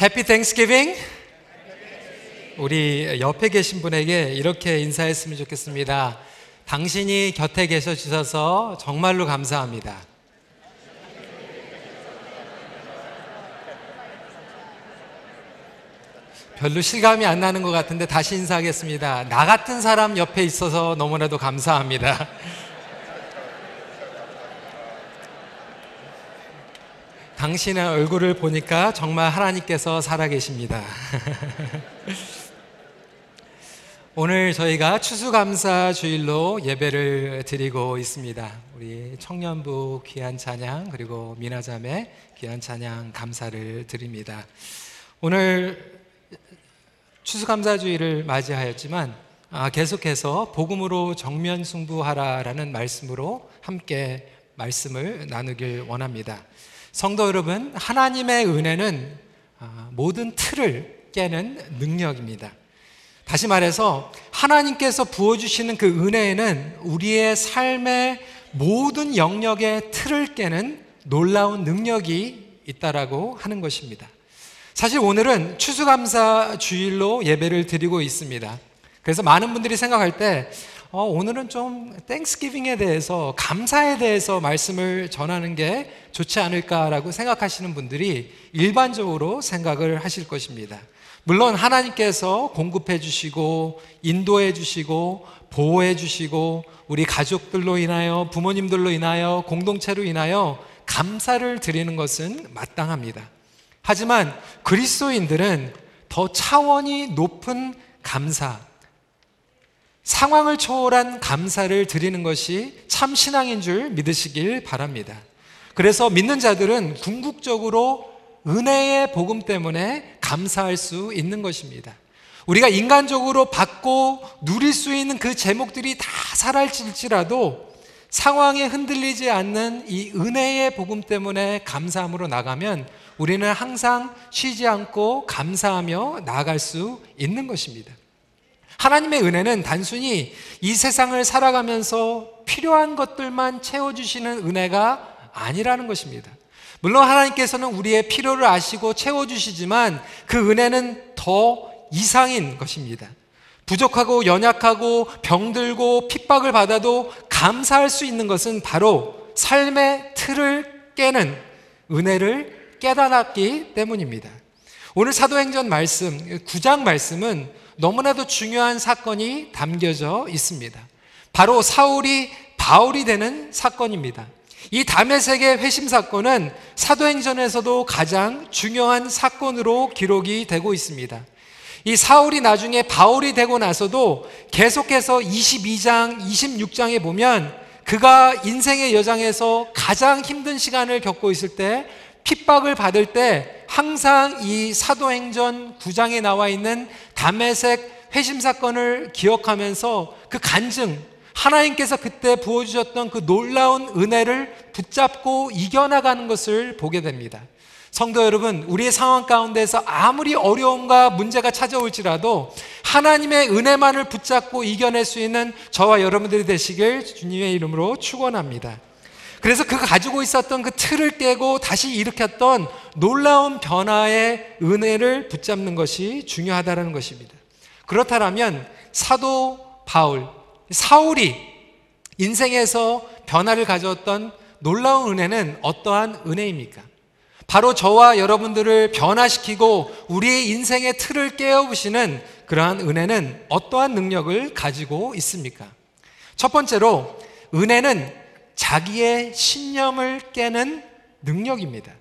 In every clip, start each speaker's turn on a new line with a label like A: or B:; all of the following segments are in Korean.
A: 해피 땡스기빙. 우리 옆에 계신 분에게 이렇게 인사했으면 좋겠습니다. 당신이 곁에 계셔 주셔서 정말로 감사합니다. 별로 실감이 안 나는 것 같은데 다시 인사하겠습니다. 나 같은 사람 옆에 있어서 너무나도 감사합니다. 당신의 얼굴을 보니까 정말 하나님께서 살아계십니다. 오늘 저희가 추수감사 주일로 예배를 드리고 있습니다. 우리 청년부 귀한 찬양 그리고 미나자매 귀한 찬양 감사를 드립니다. 오늘 추수감사주의를 맞이하였지만 아, 계속해서 복음으로 정면 승부하라라는 말씀으로 함께 말씀을 나누길 원합니다. 성도 여러분, 하나님의 은혜는 아, 모든 틀을 깨는 능력입니다. 다시 말해서 하나님께서 부어주시는 그 은혜에는 우리의 삶의 모든 영역의 틀을 깨는 놀라운 능력이 있다라고 하는 것입니다. 사실 오늘은 추수감사 주일로 예배를 드리고 있습니다. 그래서 많은 분들이 생각할 때 어, 오늘은 좀 땡스기빙에 대해서 감사에 대해서 말씀을 전하는 게 좋지 않을까라고 생각하시는 분들이 일반적으로 생각을 하실 것입니다. 물론 하나님께서 공급해 주시고 인도해 주시고 보호해 주시고 우리 가족들로 인하여 부모님들로 인하여 공동체로 인하여 감사를 드리는 것은 마땅합니다. 하지만 그리스도인들은 더 차원이 높은 감사, 상황을 초월한 감사를 드리는 것이 참 신앙인 줄 믿으시길 바랍니다. 그래서 믿는 자들은 궁극적으로 은혜의 복음 때문에 감사할 수 있는 것입니다. 우리가 인간적으로 받고 누릴 수 있는 그 제목들이 다 사라질지라도 상황에 흔들리지 않는 이 은혜의 복음 때문에 감사함으로 나가면 우리는 항상 쉬지 않고 감사하며 나아갈 수 있는 것입니다. 하나님의 은혜는 단순히 이 세상을 살아가면서 필요한 것들만 채워주시는 은혜가 아니라는 것입니다. 물론 하나님께서는 우리의 필요를 아시고 채워주시지만 그 은혜는 더 이상인 것입니다. 부족하고 연약하고 병들고 핍박을 받아도 감사할 수 있는 것은 바로 삶의 틀을 깨는 은혜를 깨달았기 때문입니다. 오늘 사도행전 말씀, 9장 말씀은 너무나도 중요한 사건이 담겨져 있습니다. 바로 사울이 바울이 되는 사건입니다. 이 담에색의 회심 사건은 사도행전에서도 가장 중요한 사건으로 기록이 되고 있습니다. 이 사울이 나중에 바울이 되고 나서도 계속해서 22장, 26장에 보면 그가 인생의 여장에서 가장 힘든 시간을 겪고 있을 때 핍박을 받을 때 항상 이 사도행전 9장에 나와 있는 담에색 회심 사건을 기억하면서 그 간증, 하나님께서 그때 부어주셨던 그 놀라운 은혜를 붙잡고 이겨나가는 것을 보게 됩니다. 성도 여러분, 우리의 상황 가운데서 아무리 어려움과 문제가 찾아올지라도 하나님의 은혜만을 붙잡고 이겨낼 수 있는 저와 여러분들이 되시길 주님의 이름으로 축원합니다. 그래서 그가 가지고 있었던 그 틀을 깨고 다시 일으켰던 놀라운 변화의 은혜를 붙잡는 것이 중요하다는 것입니다. 그렇다면 사도 바울, 사울이 인생에서 변화를 가져왔던 놀라운 은혜는 어떠한 은혜입니까? 바로 저와 여러분들을 변화시키고 우리의 인생의 틀을 깨어부시는 그러한 은혜는 어떠한 능력을 가지고 있습니까? 첫 번째로 은혜는 자기의 신념을 깨는 능력입니다.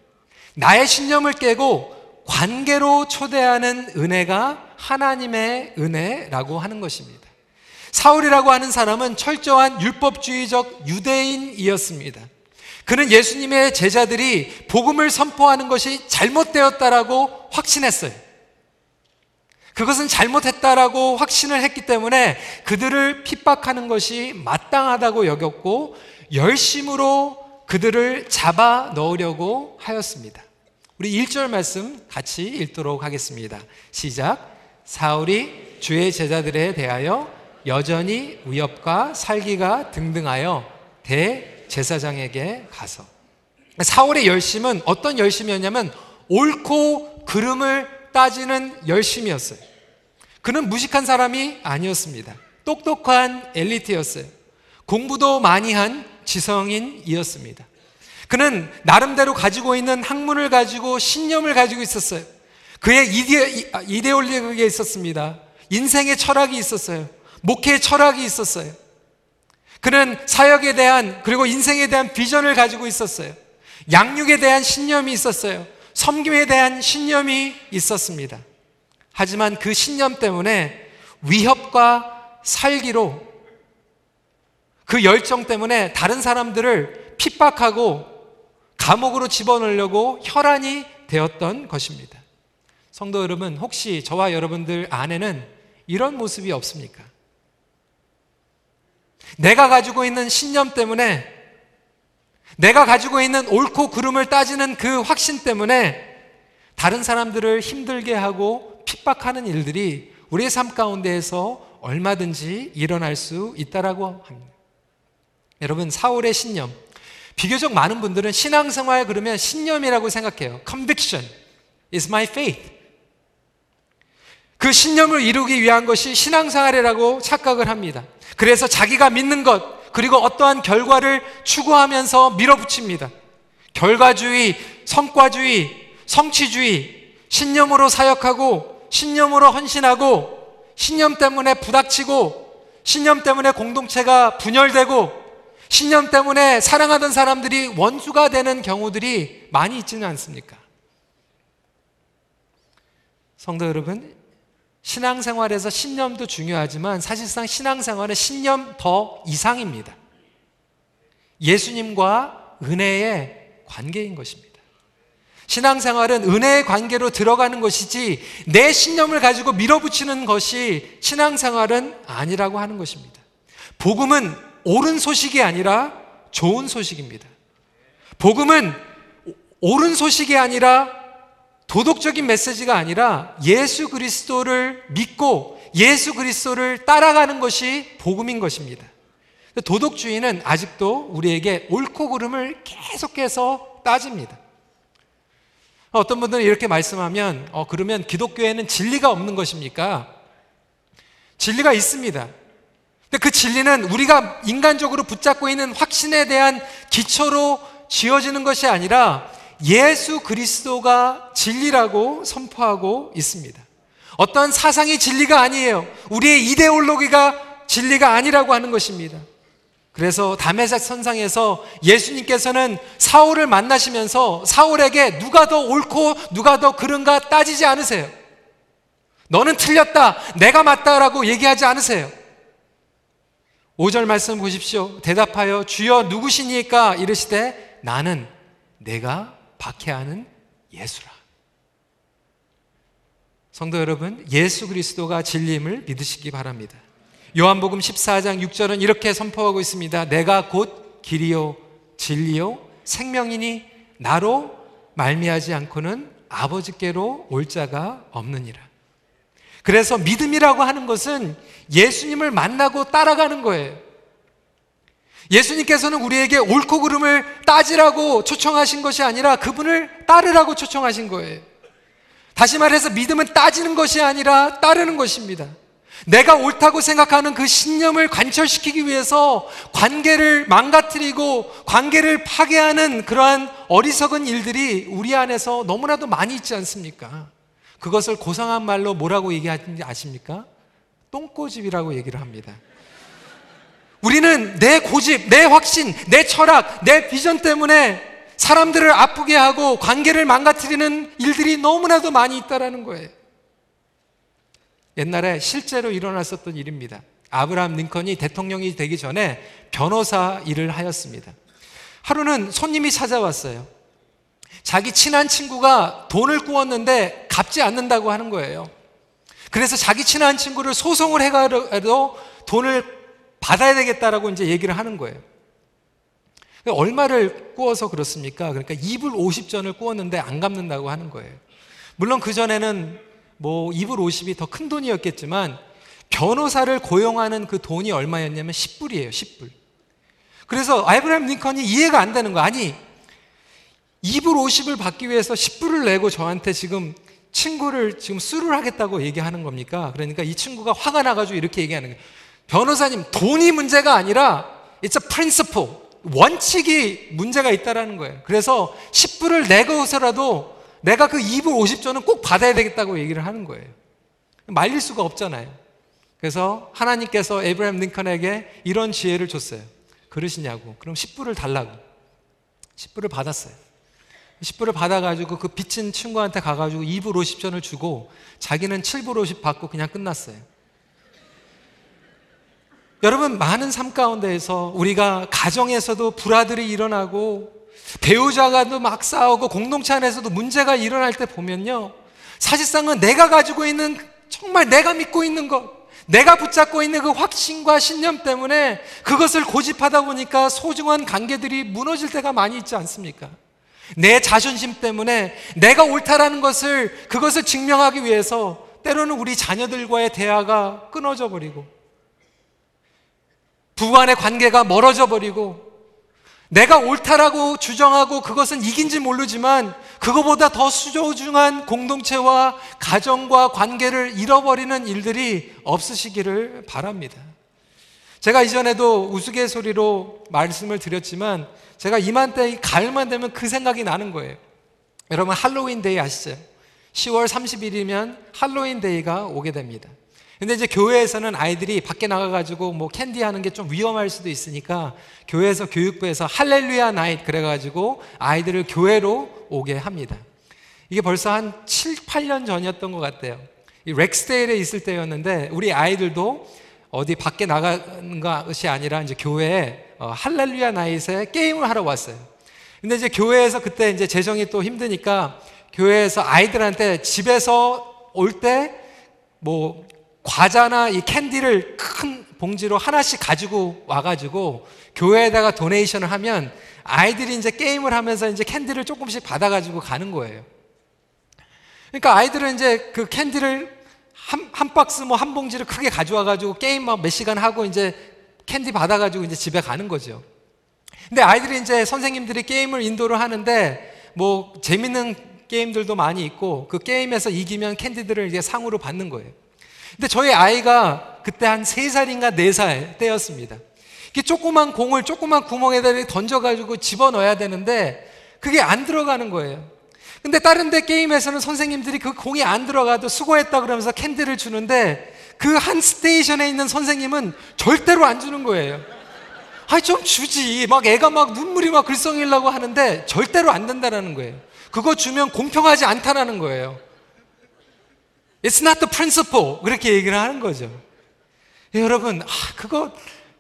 A: 나의 신념을 깨고 관계로 초대하는 은혜가 하나님의 은혜라고 하는 것입니다. 사울이라고 하는 사람은 철저한 율법주의적 유대인이었습니다. 그는 예수님의 제자들이 복음을 선포하는 것이 잘못되었다라고 확신했어요. 그것은 잘못했다라고 확신을 했기 때문에 그들을 핍박하는 것이 마땅하다고 여겼고 열심으로 그들을 잡아 넣으려고 하였습니다. 우리 1절 말씀 같이 읽도록 하겠습니다. 시작. 사울이 주의 제자들에 대하여 여전히 위협과 살기가 등등하여 대제사장에게 가서 사울의 열심은 어떤 열심이었냐면 옳고 그름을 따지는 열심이었어요. 그는 무식한 사람이 아니었습니다. 똑똑한 엘리트였어요. 공부도 많이 한 지성인이었습니다. 그는 나름대로 가지고 있는 학문을 가지고 신념을 가지고 있었어요. 그의 이데, 이데올리가 있었습니다. 인생의 철학이 있었어요. 목회의 철학이 있었어요. 그는 사역에 대한 그리고 인생에 대한 비전을 가지고 있었어요. 양육에 대한 신념이 있었어요. 섬김에 대한 신념이 있었습니다. 하지만 그 신념 때문에 위협과 살기로 그 열정 때문에 다른 사람들을 핍박하고 감옥으로 집어넣으려고 혈안이 되었던 것입니다. 성도 여러분, 혹시 저와 여러분들 안에는 이런 모습이 없습니까? 내가 가지고 있는 신념 때문에 내가 가지고 있는 옳고 그름을 따지는 그 확신 때문에 다른 사람들을 힘들게 하고 핍박하는 일들이 우리의 삶 가운데에서 얼마든지 일어날 수 있다라고 합니다. 여러분, 사울의 신념. 비교적 많은 분들은 신앙생활 그러면 신념이라고 생각해요. Conviction is my faith. 그 신념을 이루기 위한 것이 신앙생활이라고 착각을 합니다. 그래서 자기가 믿는 것, 그리고 어떠한 결과를 추구하면서 밀어붙입니다. 결과주의, 성과주의, 성취주의, 신념으로 사역하고, 신념으로 헌신하고, 신념 때문에 부닥치고, 신념 때문에 공동체가 분열되고, 신념 때문에 사랑하던 사람들이 원수가 되는 경우들이 많이 있지는 않습니까? 성도 여러분, 신앙생활에서 신념도 중요하지만 사실상 신앙생활은 신념 더 이상입니다. 예수님과 은혜의 관계인 것입니다. 신앙생활은 은혜의 관계로 들어가는 것이지 내 신념을 가지고 밀어붙이는 것이 신앙생활은 아니라고 하는 것입니다. 복음은 옳은 소식이 아니라 좋은 소식입니다. 복음은 옳은 소식이 아니라 도덕적인 메시지가 아니라 예수 그리스도를 믿고 예수 그리스도를 따라가는 것이 복음인 것입니다. 도덕주의는 아직도 우리에게 옳고 그름을 계속해서 따집니다. 어떤 분들은 이렇게 말씀하면, 어, 그러면 기독교에는 진리가 없는 것입니까? 진리가 있습니다. 근데 그 진리는 우리가 인간적으로 붙잡고 있는 확신에 대한 기초로 지어지는 것이 아니라 예수 그리스도가 진리라고 선포하고 있습니다. 어떤 사상이 진리가 아니에요. 우리의 이데올로기가 진리가 아니라고 하는 것입니다. 그래서 담에색 선상에서 예수님께서는 사울을 만나시면서 사울에게 누가 더 옳고 누가 더 그른가 따지지 않으세요. 너는 틀렸다, 내가 맞다라고 얘기하지 않으세요. 5절 말씀 보십시오. 대답하여 주여 누구시니까 이르시되 나는 내가 박해하는 예수라. 성도 여러분, 예수 그리스도가 진리임을 믿으시기 바랍니다. 요한복음 14장 6절은 이렇게 선포하고 있습니다. 내가 곧 길이요 진리요 생명이니 나로 말미하지 않고는 아버지께로 올 자가 없느니라. 그래서 믿음이라고 하는 것은 예수님을 만나고 따라가는 거예요. 예수님께서는 우리에게 옳고 그름을 따지라고 초청하신 것이 아니라 그분을 따르라고 초청하신 거예요. 다시 말해서 믿음은 따지는 것이 아니라 따르는 것입니다. 내가 옳다고 생각하는 그 신념을 관철시키기 위해서 관계를 망가뜨리고 관계를 파괴하는 그러한 어리석은 일들이 우리 안에서 너무나도 많이 있지 않습니까? 그것을 고상한 말로 뭐라고 얘기하는지 아십니까? 똥꼬집이라고 얘기를 합니다. 우리는 내 고집, 내 확신, 내 철학, 내 비전 때문에 사람들을 아프게 하고 관계를 망가뜨리는 일들이 너무나도 많이 있다라는 거예요. 옛날에 실제로 일어났었던 일입니다. 아브라함 링컨이 대통령이 되기 전에 변호사 일을 하였습니다. 하루는 손님이 찾아왔어요. 자기 친한 친구가 돈을 꾸었는데 갚지 않는다고 하는 거예요. 그래서 자기 친한 친구를 소송을 해가도 돈을 받아야 되겠다라고 이제 얘기를 하는 거예요. 얼마를 구워서 그렇습니까? 그러니까 2불 50전을 구웠는데 안 갚는다고 하는 거예요. 물론 그전에는 뭐 2불 50이 더 큰 돈이었겠지만 변호사를 고용하는 그 돈이 얼마였냐면 10불이에요, 10불. 그래서 아이브라임 링컨이 이해가 안 되는 거 아니 2불 50을 받기 위해서 10불을 내고 저한테 지금 친구를 지금 수를 하겠다고 얘기하는 겁니까? 그러니까 이 친구가 화가 나가지고 이렇게 얘기하는 거예요. 변호사님, 돈이 문제가 아니라 it's a principle. 원칙이 문제가 있다라는 거예요. 그래서 10불을 내고서라도 내가 그 2불 50조는 꼭 받아야 되겠다고 얘기를 하는 거예요. 말릴 수가 없잖아요. 그래서 하나님께서 에브라임 링컨에게 이런 지혜를 줬어요. 그러시냐고. 그럼 10불을 달라고. 10불을 받았어요. 10불을 받아가지고 그 빚진 친구한테 가가지고 2불 50전을 주고 자기는 7불 50 받고 그냥 끝났어요. 여러분, 많은 삶 가운데에서 우리가 가정에서도 불화들이 일어나고 배우자가도 막 싸우고 공동체 안에서도 문제가 일어날 때 보면요. 사실상은 내가 가지고 있는 정말 내가 믿고 있는 것, 내가 붙잡고 있는 그 확신과 신념 때문에 그것을 고집하다 보니까 소중한 관계들이 무너질 때가 많이 있지 않습니까? 내 자존심 때문에 내가 옳다라는 것을 그것을 증명하기 위해서 때로는 우리 자녀들과의 대화가 끊어져 버리고 부부간의 관계가 멀어져 버리고 내가 옳다라고 주장하고 그것은 이긴지 모르지만 그거보다 더 소중한 공동체와 가정과 관계를 잃어버리는 일들이 없으시기를 바랍니다. 제가 이전에도 우스갯소리로 말씀을 드렸지만 제가 이맘때 가을만 되면 그 생각이 나는 거예요. 여러분 Halloween Day 아시죠? 10월 30일이면 Halloween Day가 오게 됩니다. 근데 이제 교회에서는 아이들이 밖에 나가가지고 뭐 캔디 하는 게 좀 위험할 수도 있으니까 교회에서 교육부에서 Hallelujah Night 그래가지고 아이들을 교회로 오게 합니다. 이게 벌써 한 7, 8년 전이었던 것 같아요. 이 렉스데일에 있을 때였는데 우리 아이들도 어디 밖에 나가는 것이 아니라 이제 교회에 어, 할렐루야 나잇에 게임을 하러 왔어요. 근데 이제 교회에서 그때 이제 재정이 또 힘드니까 교회에서 아이들한테 집에서 올 때 뭐 과자나 이 캔디를 큰 봉지로 하나씩 가지고 와가지고 교회에다가 donation을 하면 아이들이 이제 게임을 하면서 이제 캔디를 조금씩 받아가지고 가는 거예요. 그러니까 아이들은 이제 그 캔디를 한, 한 박스 뭐 한 봉지를 크게 가져와가지고 게임 막 몇 시간 하고 이제 캔디 받아가지고 이제 집에 가는 거죠. 근데 아이들이 이제 선생님들이 게임을 인도를 하는데 뭐 재밌는 게임들도 많이 있고 그 게임에서 이기면 캔디들을 이제 상으로 받는 거예요. 근데 저희 아이가 그때 한 3살인가 4살 때였습니다. 이게 조그만 공을 조그만 구멍에다 던져가지고 집어넣어야 되는데 그게 안 들어가는 거예요. 근데 다른 데 게임에서는 선생님들이 그 공이 안 들어가도 수고했다 그러면서 캔디를 주는데 그 한 스테이션에 있는 선생님은 절대로 안 주는 거예요. 아, 좀 주지. 막 애가 막 눈물이 막 글썽이려고 하는데 절대로 안 된다라는 거예요. 그거 주면 공평하지 않다라는 거예요. It's not the principle. 그렇게 얘기를 하는 거죠. 예, 여러분, 아, 그거,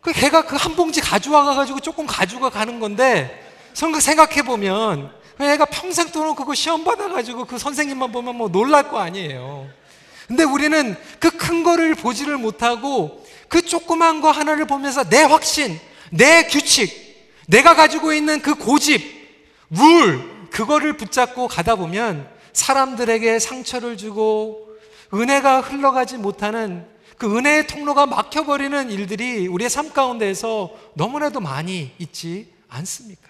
A: 그 걔가 그 한 봉지 가져와 가지고 조금 가지고 가는 건데, 생각해 보면, 애가 평생 동안 그거 시험 받아가지고 그 선생님만 보면 뭐 놀랄 거 아니에요. 근데 우리는 그 큰 거를 보지를 못하고 그 조그만 거 하나를 보면서 내 확신, 내 규칙, 내가 가지고 있는 그 고집, 룰, 그거를 붙잡고 가다 보면 사람들에게 상처를 주고 은혜가 흘러가지 못하는 그 은혜의 통로가 막혀버리는 일들이 우리의 삶 가운데에서 너무나도 많이 있지 않습니까?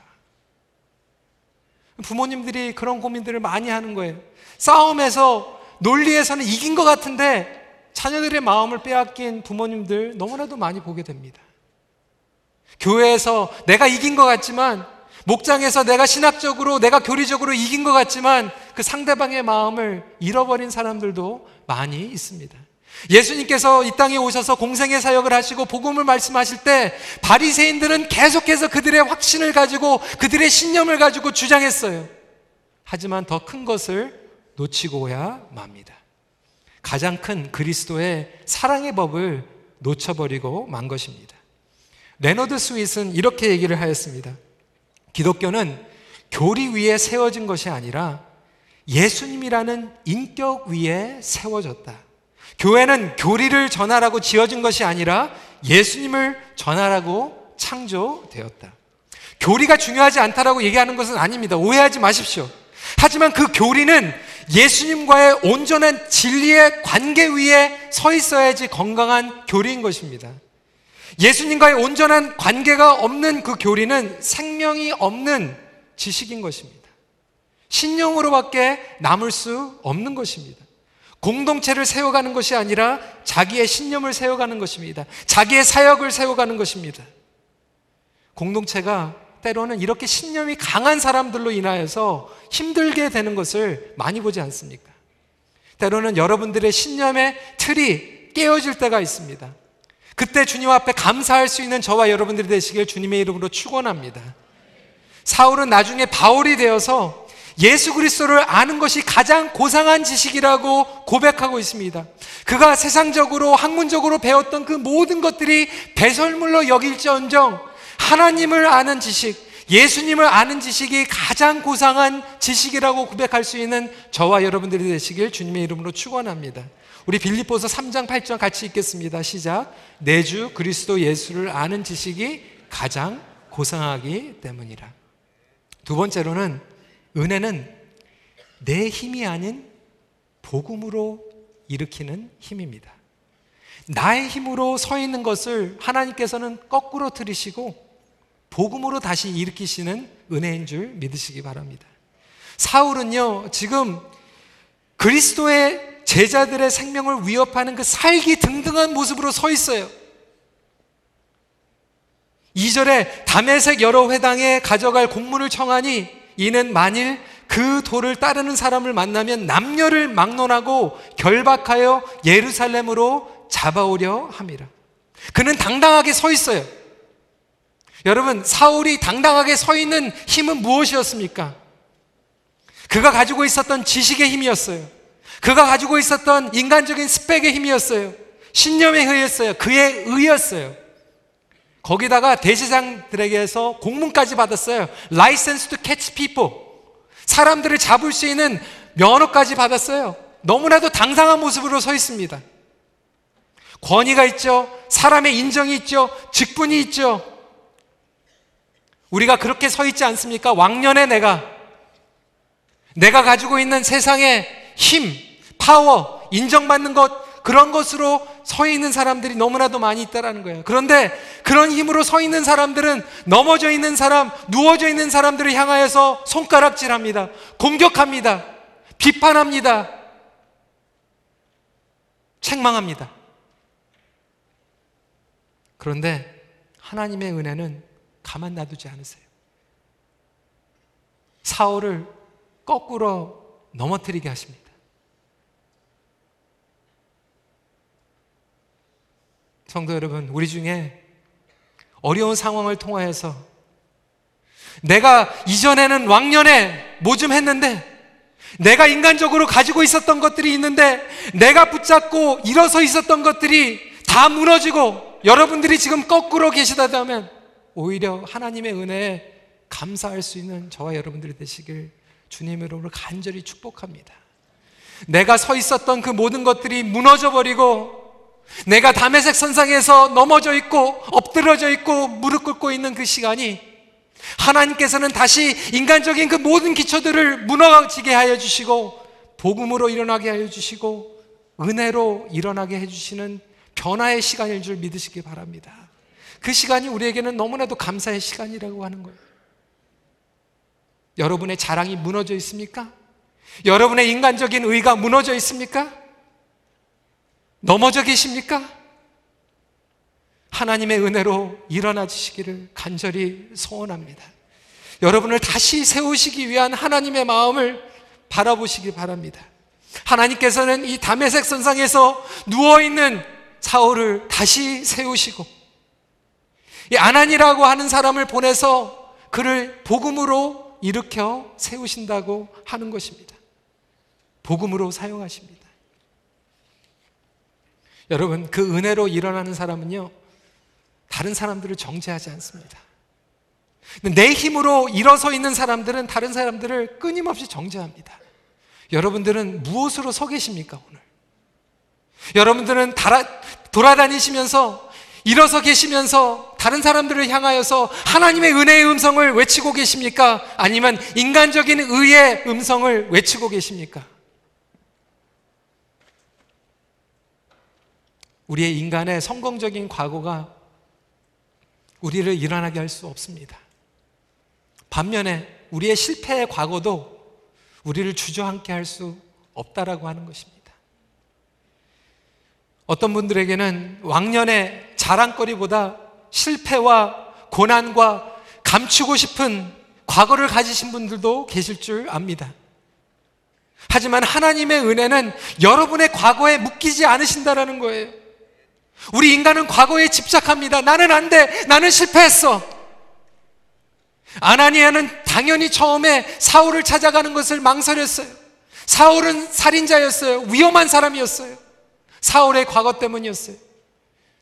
A: 부모님들이 그런 고민들을 많이 하는 거예요. 싸움에서 논리에서는 이긴 것 같은데 자녀들의 마음을 빼앗긴 부모님들 너무나도 많이 보게 됩니다. 교회에서 내가 이긴 것 같지만 목장에서 내가 신학적으로 내가 교리적으로 이긴 것 같지만 그 상대방의 마음을 잃어버린 사람들도 많이 있습니다. 예수님께서 이 땅에 오셔서 공생의 사역을 하시고 복음을 말씀하실 때 바리새인들은 계속해서 그들의 확신을 가지고 그들의 신념을 가지고 주장했어요. 하지만 더 큰 것을 놓치고야 맙니다. 가장 큰 그리스도의 사랑의 법을 놓쳐버리고 만 것입니다. 레너드 스윗은 이렇게 얘기를 하였습니다. 기독교는 교리 위에 세워진 것이 아니라 예수님이라는 인격 위에 세워졌다. 교회는 교리를 전하라고 지어진 것이 아니라 예수님을 전하라고 창조되었다. 교리가 중요하지 않다라고 얘기하는 것은 아닙니다. 오해하지 마십시오. 하지만 그 교리는 예수님과의 온전한 진리의 관계 위에 서 있어야지 건강한 교리인 것입니다. 예수님과의 온전한 관계가 없는 그 교리는 생명이 없는 지식인 것입니다. 신념으로밖에 남을 수 없는 것입니다. 공동체를 세워가는 것이 아니라 자기의 신념을 세워가는 것입니다. 자기의 사역을 세워가는 것입니다. 공동체가 때로는 이렇게 신념이 강한 사람들로 인하여서 힘들게 되는 것을 많이 보지 않습니까? 때로는 여러분들의 신념의 틀이 깨어질 때가 있습니다. 그때 주님 앞에 감사할 수 있는 저와 여러분들이 되시길 주님의 이름으로 축원합니다. 사울은 나중에 바울이 되어서 예수 그리스도를 아는 것이 가장 고상한 지식이라고 고백하고 있습니다. 그가 세상적으로 학문적으로 배웠던 그 모든 것들이 배설물로 여길지언정 하나님을 아는 지식, 예수님을 아는 지식이 가장 고상한 지식이라고 고백할 수 있는 저와 여러분들이 되시길 주님의 이름으로 축원합니다. 우리 빌립보서 3장 8절 같이 읽겠습니다. 시작. 내주 그리스도 예수를 아는 지식이 가장 고상하기 때문이라. 두 번째로는 은혜는 내 힘이 아닌 복음으로 일으키는 힘입니다. 나의 힘으로 서 있는 것을 하나님께서는 거꾸로 들이시고 복음으로 다시 일으키시는 은혜인 줄 믿으시기 바랍니다. 사울은요, 지금 그리스도의 제자들의 생명을 위협하는 그 살기 등등한 모습으로 서 있어요. 2절에 담에색 여러 회당에 가져갈 공문을 청하니 이는 만일 그 도를 따르는 사람을 만나면 남녀를 막론하고 결박하여 예루살렘으로 잡아오려 함이라. 그는 당당하게 서 있어요. 여러분, 사울이 당당하게 서 있는 힘은 무엇이었습니까? 그가 가지고 있었던 지식의 힘이었어요. 그가 가지고 있었던 인간적인 스펙의 힘이었어요. 신념에 의했어요. 그의 의였어요. 거기다가 대제장들에게서 공문까지 받았어요. License to catch people. 사람들을 잡을 수 있는 면허까지 받았어요. 너무나도 당당한 모습으로 서 있습니다. 권위가 있죠. 사람의 인정이 있죠. 직분이 있죠. 우리가 그렇게 서 있지 않습니까? 왕년의 내가, 내가 가지고 있는 세상의 힘, 파워, 인정받는 것, 그런 것으로 서 있는 사람들이 너무나도 많이 있다라는 거예요. 그런데 그런 힘으로 서 있는 사람들은 넘어져 있는 사람, 누워져 있는 사람들을 향하여서 손가락질 합니다. 공격합니다. 비판합니다. 책망합니다. 그런데 하나님의 은혜는 가만 놔두지 않으세요. 사울을 거꾸로 넘어뜨리게 하십니다. 성도 여러분, 우리 중에 어려운 상황을 통하여서 내가 이전에는 왕년에 뭐 좀 했는데 내가 인간적으로 가지고 있었던 것들이 있는데 내가 붙잡고 일어서 있었던 것들이 다 무너지고 여러분들이 지금 거꾸로 계시다면 오히려 하나님의 은혜에 감사할 수 있는 저와 여러분들이 되시길 주님의 이름으로 간절히 축복합니다. 내가 서 있었던 그 모든 것들이 무너져 버리고 내가 담에색 선상에서 넘어져 있고 엎드려져 있고 무릎 꿇고 있는 그 시간이 하나님께서는 다시 인간적인 그 모든 기초들을 무너지게 하여 주시고 복음으로 일어나게 하여 주시고 은혜로 일어나게 해 주시는 변화의 시간일 줄 믿으시기 바랍니다. 그 시간이 우리에게는 너무나도 감사의 시간이라고 하는 거예요. 여러분의 자랑이 무너져 있습니까? 여러분의 인간적인 의가 무너져 있습니까? 넘어져 계십니까? 하나님의 은혜로 일어나 주시기를 간절히 소원합니다. 여러분을 다시 세우시기 위한 하나님의 마음을 바라보시기 바랍니다. 하나님께서는 이 담에색 선상에서 누워있는 사울을 다시 세우시고 이 아난이라고 하는 사람을 보내서 그를 복음으로 일으켜 세우신다고 하는 것입니다. 복음으로 사용하십니다. 여러분, 그 은혜로 일어나는 사람은요, 다른 사람들을 정죄하지 않습니다. 내 힘으로 일어서 있는 사람들은 다른 사람들을 끊임없이 정죄합니다. 여러분들은 무엇으로 서 계십니까, 오늘? 여러분들은 돌아다니시면서 일어서 계시면서 다른 사람들을 향하여서 하나님의 은혜의 음성을 외치고 계십니까? 아니면 인간적인 의의 음성을 외치고 계십니까? 우리의 인간의 성공적인 과거가 우리를 일어나게 할 수 없습니다. 반면에 우리의 실패의 과거도 우리를 주저앉게 할 수 없다라고 하는 것입니다. 어떤 분들에게는 왕년의 자랑거리보다 실패와 고난과 감추고 싶은 과거를 가지신 분들도 계실 줄 압니다. 하지만 하나님의 은혜는 여러분의 과거에 묶이지 않으신다라는 거예요. 우리 인간은 과거에 집착합니다. 나는 안 돼. 나는 실패했어. 아나니아는 당연히 처음에 사울을 찾아가는 것을 망설였어요. 사울은 살인자였어요. 위험한 사람이었어요. 사울의 과거 때문이었어요.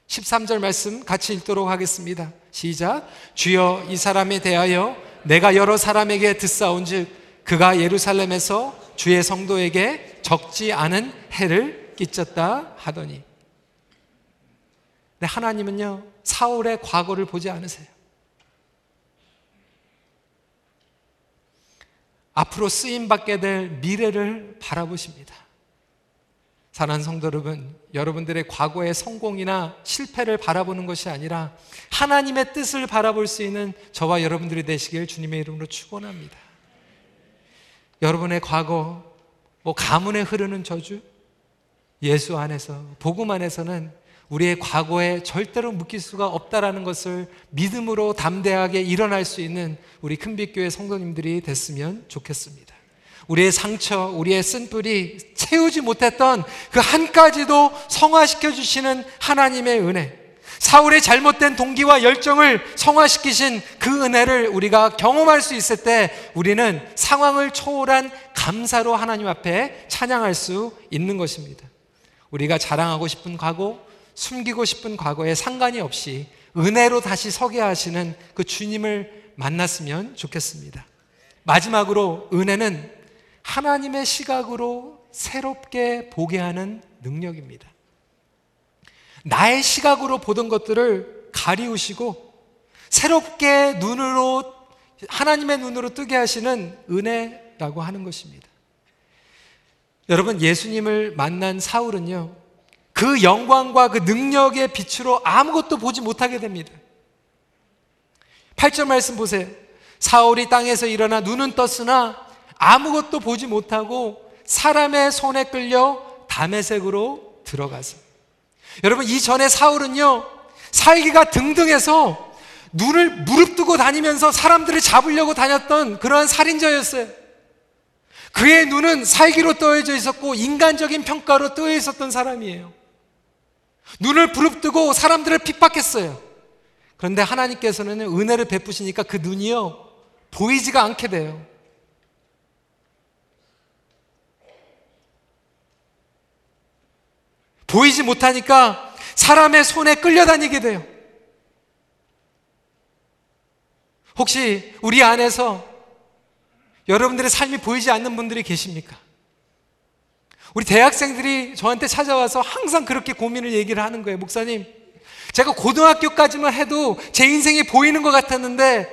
A: 13절 말씀 같이 읽도록 하겠습니다. 시작. 주여 이 사람에 대하여 내가 여러 사람에게 듣사온 즉 그가 예루살렘에서 주의 성도에게 적지 않은 해를 끼쳤다 하더니 근데 하나님은요 사울의 과거를 보지 않으세요. 앞으로 쓰임 받게 될 미래를 바라보십니다. 사랑하는 성도 여러분, 여러분들의 과거의 성공이나 실패를 바라보는 것이 아니라 하나님의 뜻을 바라볼 수 있는 저와 여러분들이 되시길 주님의 이름으로 축원합니다. 여러분의 과거, 뭐 가문에 흐르는 저주, 예수 안에서, 복음 안에서는 우리의 과거에 절대로 묶일 수가 없다라는 것을 믿음으로 담대하게 일어날 수 있는 우리 큰빛교회 성도님들이 됐으면 좋겠습니다. 우리의 상처, 우리의 쓴뿌리 채우지 못했던 그 한 가지도 성화시켜 주시는 하나님의 은혜. 사울의 잘못된 동기와 열정을 성화시키신 그 은혜를 우리가 경험할 수 있을 때 우리는 상황을 초월한 감사로 하나님 앞에 찬양할 수 있는 것입니다. 우리가 자랑하고 싶은 과거, 숨기고 싶은 과거에 상관이 없이 은혜로 다시 서게 하시는 그 주님을 만났으면 좋겠습니다. 마지막으로 은혜는 하나님의 시각으로 새롭게 보게 하는 능력입니다. 나의 시각으로 보던 것들을 가리우시고 새롭게 눈으로 하나님의 눈으로 뜨게 하시는 은혜라고 하는 것입니다. 여러분 예수님을 만난 사울은요. 그 영광과 그 능력의 빛으로 아무것도 보지 못하게 됩니다. 8절 말씀 보세요. 사울이 땅에서 일어나 눈은 떴으나 아무것도 보지 못하고 사람의 손에 끌려 담에색으로 들어가서 여러분 이전에 사울은요 살기가 등등해서 눈을 무릎 뜨고 다니면서 사람들을 잡으려고 다녔던 그러한 살인자였어요. 그의 눈은 살기로 떠여져 있었고 인간적인 평가로 떠여 있었던 사람이에요. 눈을 부릅뜨고 사람들을 핍박했어요. 그런데 하나님께서는 은혜를 베푸시니까 그 눈이요 보이지가 않게 돼요. 보이지 못하니까 사람의 손에 끌려다니게 돼요. 혹시 우리 안에서 여러분들의 삶이 보이지 않는 분들이 계십니까? 우리 대학생들이 저한테 찾아와서 항상 그렇게 고민을 얘기를 하는 거예요. 목사님, 제가 고등학교까지만 해도 제 인생이 보이는 것 같았는데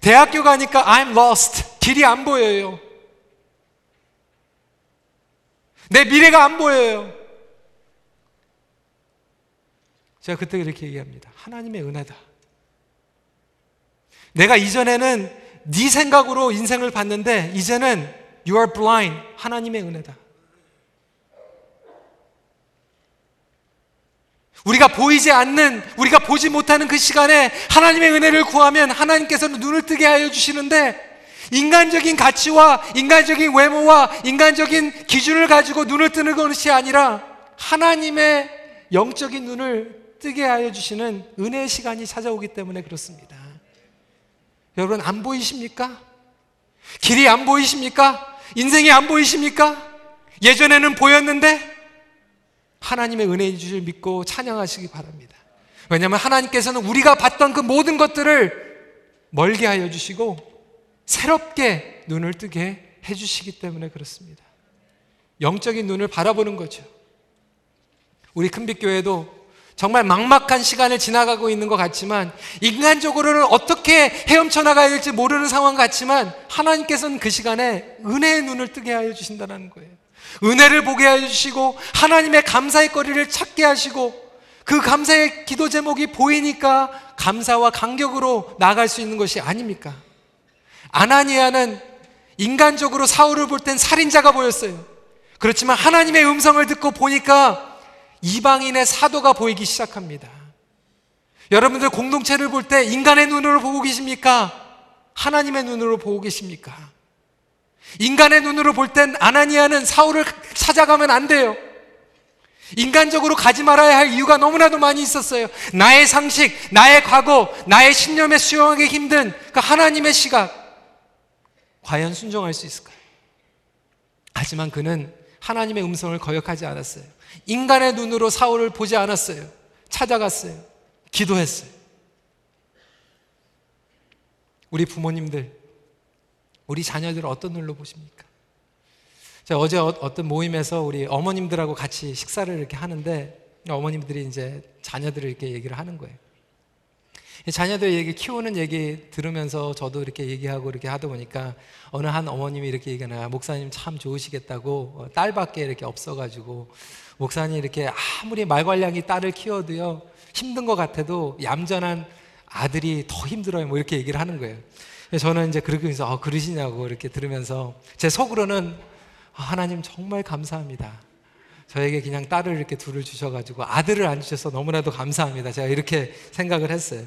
A: 대학교 가니까 I'm lost. 길이 안 보여요. 내 미래가 안 보여요. 제가 그때 이렇게 얘기합니다. 하나님의 은혜다. 내가 이전에는 네 생각으로 인생을 봤는데 이제는 you are blind. 하나님의 은혜다. 우리가 보이지 않는, 우리가 보지 못하는 그 시간에 하나님의 은혜를 구하면 하나님께서는 눈을 뜨게 하여 주시는데 인간적인 가치와 인간적인 외모와 인간적인 기준을 가지고 눈을 뜨는 것이 아니라 하나님의 영적인 눈을 뜨게 하여 주시는 은혜의 시간이 찾아오기 때문에 그렇습니다. 여러분, 안 보이십니까? 길이 안 보이십니까? 인생이 안 보이십니까? 예전에는 보였는데 하나님의 은혜인 줄 믿고 찬양하시기 바랍니다. 왜냐하면 하나님께서는 우리가 봤던 그 모든 것들을 멀게 하여 주시고 새롭게 눈을 뜨게 해주시기 때문에 그렇습니다. 영적인 눈을 바라보는 거죠. 우리 큰빛교회도 정말 막막한 시간을 지나가고 있는 것 같지만 인간적으로는 어떻게 헤엄쳐 나가야 될지 모르는 상황 같지만 하나님께서는 그 시간에 은혜의 눈을 뜨게 하여 주신다는 거예요. 은혜를 보게 하여 주시고 하나님의 감사의 거리를 찾게 하시고 그 감사의 기도 제목이 보이니까 감사와 감격으로 나아갈 수 있는 것이 아닙니까? 아나니아는 인간적으로 사울을 볼 땐 살인자가 보였어요. 그렇지만 하나님의 음성을 듣고 보니까 이방인의 사도가 보이기 시작합니다. 여러분들 공동체를 볼 때 인간의 눈으로 보고 계십니까? 하나님의 눈으로 보고 계십니까? 인간의 눈으로 볼 땐 아나니아는 사울을 찾아가면 안 돼요. 인간적으로 가지 말아야 할 이유가 너무나도 많이 있었어요. 나의 상식, 나의 과거, 나의 신념에 수용하기 힘든 그 하나님의 시각. 과연 순종할 수 있을까요? 하지만 그는 하나님의 음성을 거역하지 않았어요. 인간의 눈으로 사울을 보지 않았어요. 찾아갔어요. 기도했어요. 우리 부모님들, 우리 자녀들을 어떤 눈으로 보십니까? 제가 어제 어, 어떤 모임에서 우리 어머님들하고 같이 식사를 이렇게 하는데 어머님들이 이제 자녀들을 이렇게 얘기를 하는 거예요. 자녀들 얘기 키우는 얘기 들으면서 저도 이렇게 얘기하고 이렇게 하다 보니까 어느 한 어머님이 이렇게 얘기하나 목사님 참 좋으시겠다고 어, 딸밖에 이렇게 없어가지고 목사님 이렇게 아무리 말괄량이 딸을 키워도요 힘든 것 같아도 얌전한 아들이 더 힘들어요 뭐 이렇게 얘기를 하는 거예요. 저는 이제 그러고 해서 어, 그러시냐고 이렇게 들으면서 제 속으로는 아, 하나님 정말 감사합니다. 저에게 그냥 딸을 이렇게 둘을 주셔가지고 아들을 안 주셔서 너무나도 감사합니다. 제가 이렇게 생각을 했어요.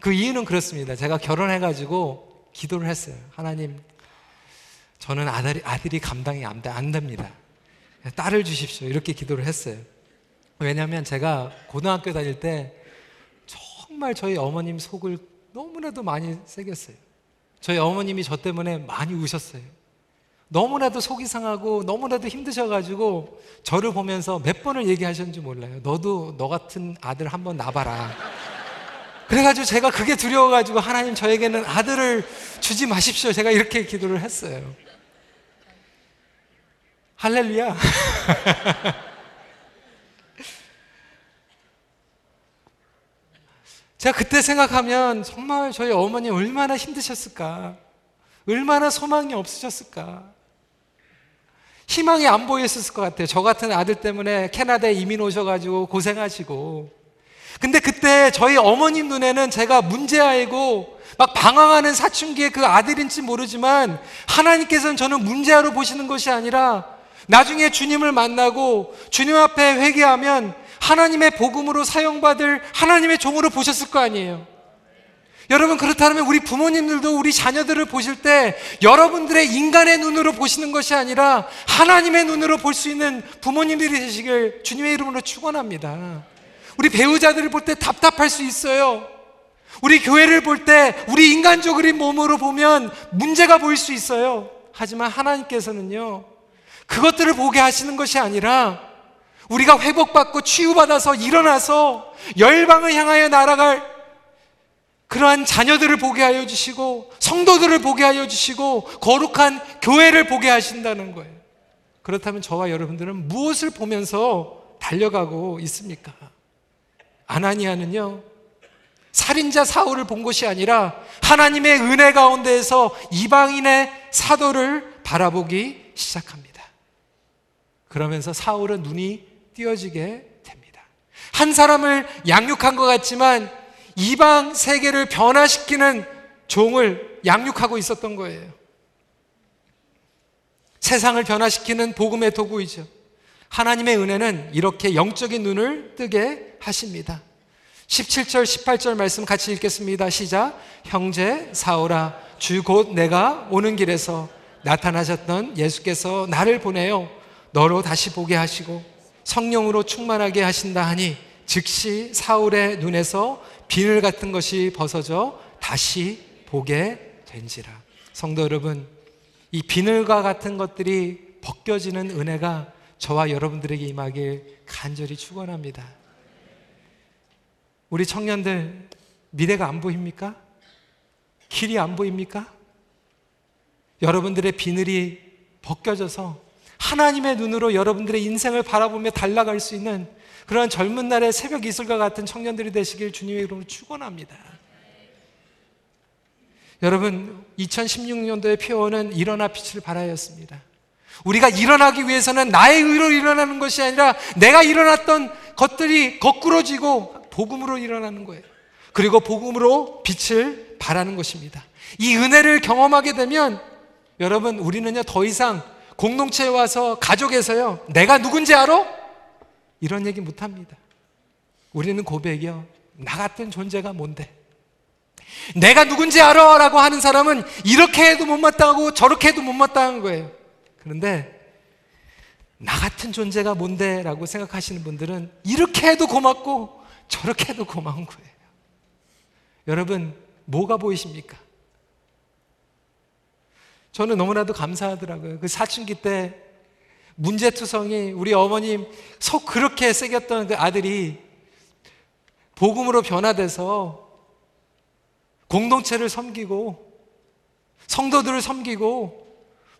A: 그 이유는 그렇습니다. 제가 결혼해가지고 기도를 했어요. 하나님, 저는 아들이, 아들이 감당이 안, 안 됩니다. 딸을 주십시오. 이렇게 기도를 했어요. 왜냐하면 제가 고등학교 다닐 때 정말 저희 어머님 속을 너무나도 많이 새겼어요. 저희 어머님이 저 때문에 많이 우셨어요. 너무나도 속이 상하고 너무나도 힘드셔가지고 저를 보면서 몇 번을 얘기하셨는지 몰라요. 너도 너 같은 아들 한번 낳아봐라. 그래가지고 제가 그게 두려워가지고 하나님 저에게는 아들을 주지 마십시오. 제가 이렇게 기도를 했어요. 할렐루야. 제가 그때 생각하면 정말 저희 어머니 얼마나 힘드셨을까. 얼마나 소망이 없으셨을까. 희망이 안 보였을 것 같아요. 저 같은 아들 때문에 캐나다에 이민 오셔가지고 고생하시고. 근데 그때 저희 어머님 눈에는 제가 문제아이고 막 방황하는 사춘기의 그 아들인지 모르지만 하나님께서는 저는 문제아로 보시는 것이 아니라 나중에 주님을 만나고 주님 앞에 회개하면 하나님의 복음으로 사용받을 하나님의 종으로 보셨을 거 아니에요. 여러분 그렇다면 우리 부모님들도 우리 자녀들을 보실 때 여러분들의 인간의 눈으로 보시는 것이 아니라 하나님의 눈으로 볼 수 있는 부모님들이 되시길 주님의 이름으로 축원합니다. 우리 배우자들을 볼 때 답답할 수 있어요. 우리 교회를 볼 때 우리 인간적인 몸으로 보면 문제가 보일 수 있어요. 하지만 하나님께서는요, 그것들을 보게 하시는 것이 아니라 우리가 회복받고 치유받아서 일어나서 열방을 향하여 날아갈 그러한 자녀들을 보게 하여 주시고 성도들을 보게 하여 주시고 거룩한 교회를 보게 하신다는 거예요. 그렇다면 저와 여러분들은 무엇을 보면서 달려가고 있습니까? 아나니아는요, 살인자 사울을 본 것이 아니라 하나님의 은혜 가운데에서 이방인의 사도를 바라보기 시작합니다. 그러면서 사울은 눈이 띄어지게 됩니다. 한 사람을 양육한 것 같지만 이방 세계를 변화시키는 종을 양육하고 있었던 거예요. 세상을 변화시키는 복음의 도구이죠. 하나님의 은혜는 이렇게 영적인 눈을 뜨게 하십니다. 17절, 18절 말씀 같이 읽겠습니다. 시작. 형제 사오라, 주 곧 내가 오는 길에서 나타나셨던 예수께서 나를 보내요. 너로 다시 보게 하시고 성령으로 충만하게 하신다 하니 즉시 사울의 눈에서 비늘 같은 것이 벗어져 다시 보게 된지라. 성도 여러분, 이 비늘과 같은 것들이 벗겨지는 은혜가 저와 여러분들에게 임하길 간절히 축원합니다. 우리 청년들 미래가 안 보입니까? 길이 안 보입니까? 여러분들의 비늘이 벗겨져서 하나님의 눈으로 여러분들의 인생을 바라보며 달라갈 수 있는 그런 젊은 날의 새벽 이슬과 같은 청년들이 되시길 주님의 이름으로 축원합니다. 여러분 2016년도의 표어는 일어나 빛을 발하였습니다. 우리가 일어나기 위해서는 나의 의로 일어나는 것이 아니라 내가 일어났던 것들이 거꾸로지고 복음으로 일어나는 거예요. 그리고 복음으로 빛을 발하는 것입니다. 이 은혜를 경험하게 되면 여러분, 우리는요, 더 이상 공동체에 와서 가족에서요, 내가 누군지 알아? 이런 얘기 못 합니다. 우리는 고백이요, 나 같은 존재가 뭔데? 내가 누군지 알아? 라고 하는 사람은 이렇게 해도 못마땅하고 저렇게 해도 못마땅한 거예요. 그런데 나 같은 존재가 뭔데? 라고 생각하시는 분들은 이렇게 해도 고맙고 저렇게 해도 고마운 거예요. 여러분, 뭐가 보이십니까? 저는 너무나도 감사하더라고요. 그 사춘기 때 문제투성이 우리 어머님 속 그렇게 새겼던 그 아들이 복음으로 변화돼서 공동체를 섬기고 성도들을 섬기고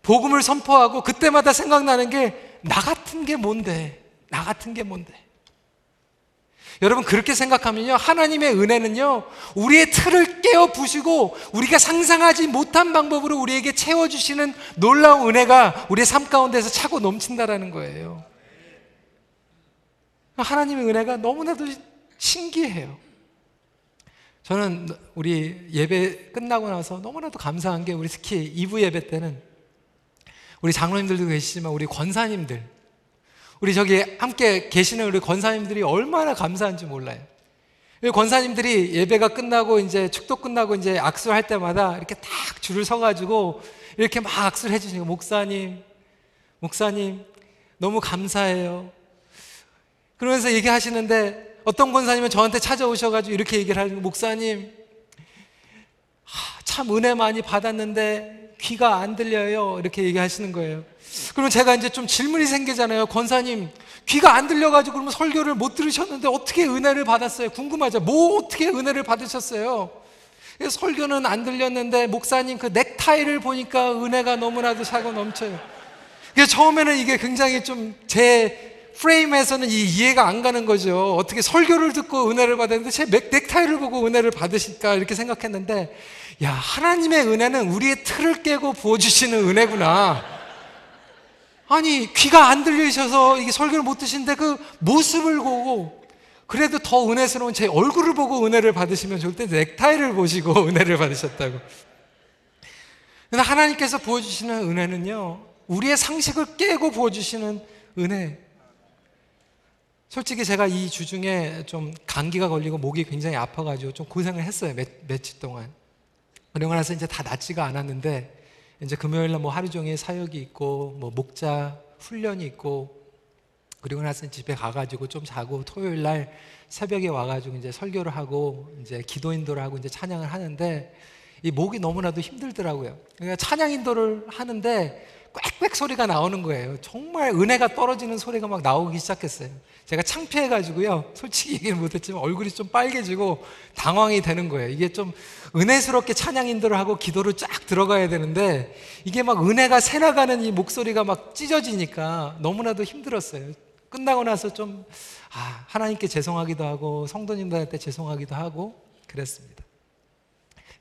A: 복음을 선포하고 그때마다 생각나는 게 나 같은 게 뭔데? 나 같은 게 뭔데? 여러분 그렇게 생각하면요 하나님의 은혜는요 우리의 틀을 깨어 부시고 우리가 상상하지 못한 방법으로 우리에게 채워주시는 놀라운 은혜가 우리의 삶 가운데서 차고 넘친다라는 거예요. 하나님의 은혜가 너무나도 신기해요. 저는 우리 예배 끝나고 나서 너무나도 감사한 게 우리 특히 2부 예배 때는 우리 장로님들도 계시지만 우리 권사님들 우리 저기 함께 계시는 우리 권사님들이 얼마나 감사한지 몰라요. 권사님들이 예배가 끝나고 이제 축도 끝나고 이제 악수할 때마다 이렇게 딱 줄을 서가지고 이렇게 막 악수를 해주시고 목사님, 목사님 너무 감사해요. 그러면서 얘기하시는데 어떤 권사님은 저한테 찾아오셔가지고 이렇게 얘기를 하는 목사님 참 은혜 많이 받았는데 귀가 안 들려요 이렇게 얘기하시는 거예요. 그러면 제가 이제 좀 질문이 생기잖아요. 권사님, 귀가 안 들려가지고 그러면 설교를 못 들으셨는데 어떻게 은혜를 받았어요? 궁금하죠? 뭐 어떻게 은혜를 받으셨어요? 설교는 안 들렸는데 목사님 그 넥타이를 보니까 은혜가 너무나도 차고 넘쳐요. 그래서 처음에는 이게 굉장히 좀 제 프레임에서는 이 이해가 안 가는 거죠. 어떻게 설교를 듣고 은혜를 받았는데 제 넥타이를 보고 은혜를 받으실까 이렇게 생각했는데 야 하나님의 은혜는 우리의 틀을 깨고 부어주시는 은혜구나. 아니 귀가 안 들리셔서 이게 설교를 못 드시는데 그 모습을 보고 그래도 더 은혜스러운 제 얼굴을 보고 은혜를 받으시면 좋을 텐데 넥타이를 보시고 은혜를 받으셨다고. 근데 하나님께서 부어주시는 은혜는요, 우리의 상식을 깨고 부어주시는 은혜. 솔직히 제가 이 주중에 좀 감기가 걸리고 목이 굉장히 아파가지고 좀 고생을 했어요, 몇, 며칠 동안. 그러고 나서 이제 다 낫지가 않았는데, 이제 금요일 날 뭐 하루 종일 사역이 있고 뭐 목자 훈련이 있고 그리고 나서 집에 가가지고 좀 자고 토요일 날 새벽에 와가지고 이제 설교를 하고 이제 기도 인도를 하고 이제 찬양을 하는데 이 목이 너무나도 힘들더라고요. 그러니까 찬양 인도를 하는데 꽥꽥 소리가 나오는 거예요. 정말 은혜가 떨어지는 소리가 막 나오기 시작했어요. 제가 창피해가지고요. 솔직히 얘기는 못했지만 얼굴이 좀 빨개지고 당황이 되는 거예요. 이게 좀 은혜스럽게 찬양 인도를 하고 기도를 쫙 들어가야 되는데 이게 막 은혜가 새나가는 이 목소리가 막 찢어지니까 너무나도 힘들었어요. 끝나고 나서 좀, 아, 하나님께 죄송하기도 하고 성도님들한테 죄송하기도 하고 그랬습니다.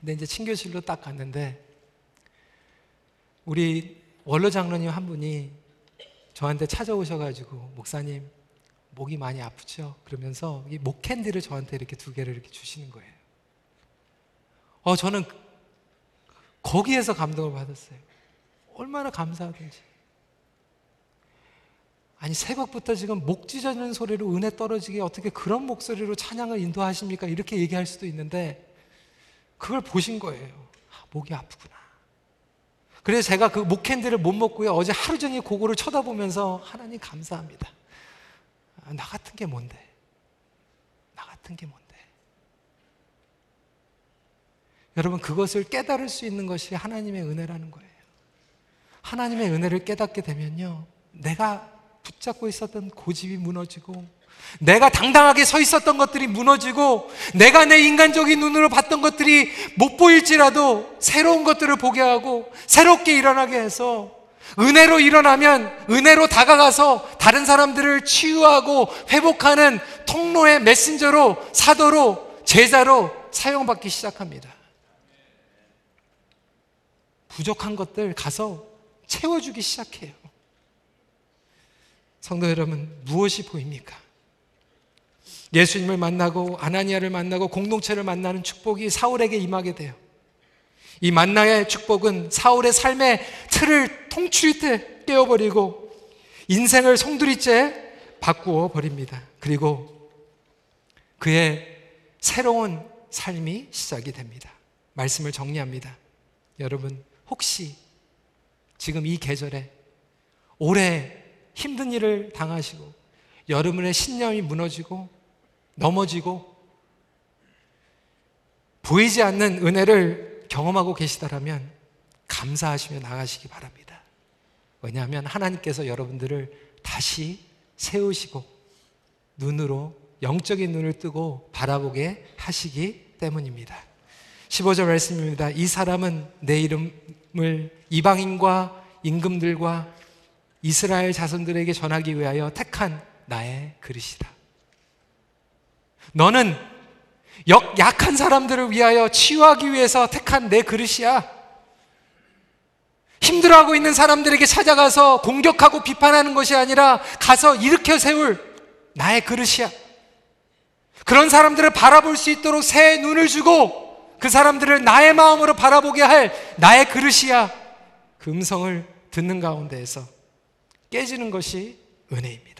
A: 근데 이제 친교실로 딱 갔는데 우리 원로 장로님 한 분이 저한테 찾아오셔가지고 목사님 목이 많이 아프죠? 그러면서 이 목 캔디를 저한테 이렇게 두 개를 이렇게 주시는 거예요. 어, 저는 거기에서 감동을 받았어요. 얼마나 감사하든지. 아니, 새벽부터 지금 목 찢어지는 소리로 은혜 떨어지게 어떻게 그런 목소리로 찬양을 인도하십니까? 이렇게 얘기할 수도 있는데, 그걸 보신 거예요. 아, 목이 아프구나. 그래서 제가 그 목캔디를 못 먹고요. 어제 하루 종일 그거를 쳐다보면서 하나님 감사합니다. 아, 나 같은 게 뭔데? 나 같은 게 뭔데? 여러분, 그것을 깨달을 수 있는 것이 하나님의 은혜라는 거예요. 하나님의 은혜를 깨닫게 되면요. 내가 붙잡고 있었던 고집이 무너지고, 내가 당당하게 서 있었던 것들이 무너지고, 내가 내 인간적인 눈으로 봤던 것들이 못 보일지라도 새로운 것들을 보게 하고, 새롭게 일어나게 해서, 은혜로 일어나면 은혜로 다가가서 다른 사람들을 치유하고 회복하는 통로의 메신저로, 사도로, 제자로 사용받기 시작합니다. 부족한 것들 가서 채워주기 시작해요. 성도 여러분, 무엇이 보입니까? 예수님을 만나고 아나니아를 만나고 공동체를 만나는 축복이 사울에게 임하게 돼요. 이 만나의 축복은 사울의 삶의 틀을 통추리째 깨어버리고 인생을 송두리째 바꾸어 버립니다. 그리고 그의 새로운 삶이 시작이 됩니다. 말씀을 정리합니다. 여러분, 혹시 지금 이 계절에 올해 힘든 일을 당하시고 여러분의 신념이 무너지고 넘어지고 보이지 않는 은혜를 경험하고 계시다라면 감사하시며 나가시기 바랍니다. 왜냐하면 하나님께서 여러분들을 다시 세우시고 눈으로 영적인 눈을 뜨고 바라보게 하시기 때문입니다. 15절 말씀입니다. 이 사람은 내 이름을 이방인과 임금들과 이스라엘 자손들에게 전하기 위하여 택한 나의 그릇이다. 너는 역, 약한 사람들을 위하여 치유하기 위해서 택한 내 그릇이야. 힘들어하고 있는 사람들에게 찾아가서 공격하고 비판하는 것이 아니라 가서 일으켜 세울 나의 그릇이야. 그런 사람들을 바라볼 수 있도록 새 눈을 주고 그 사람들을 나의 마음으로 바라보게 할 나의 그릇이야. 그 음성을 듣는 가운데에서 깨지는 것이 은혜입니다.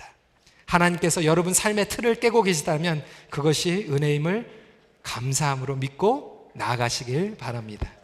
A: 하나님께서 여러분 삶의 틀을 깨고 계시다면 그것이 은혜임을 감사함으로 믿고 나아가시길 바랍니다.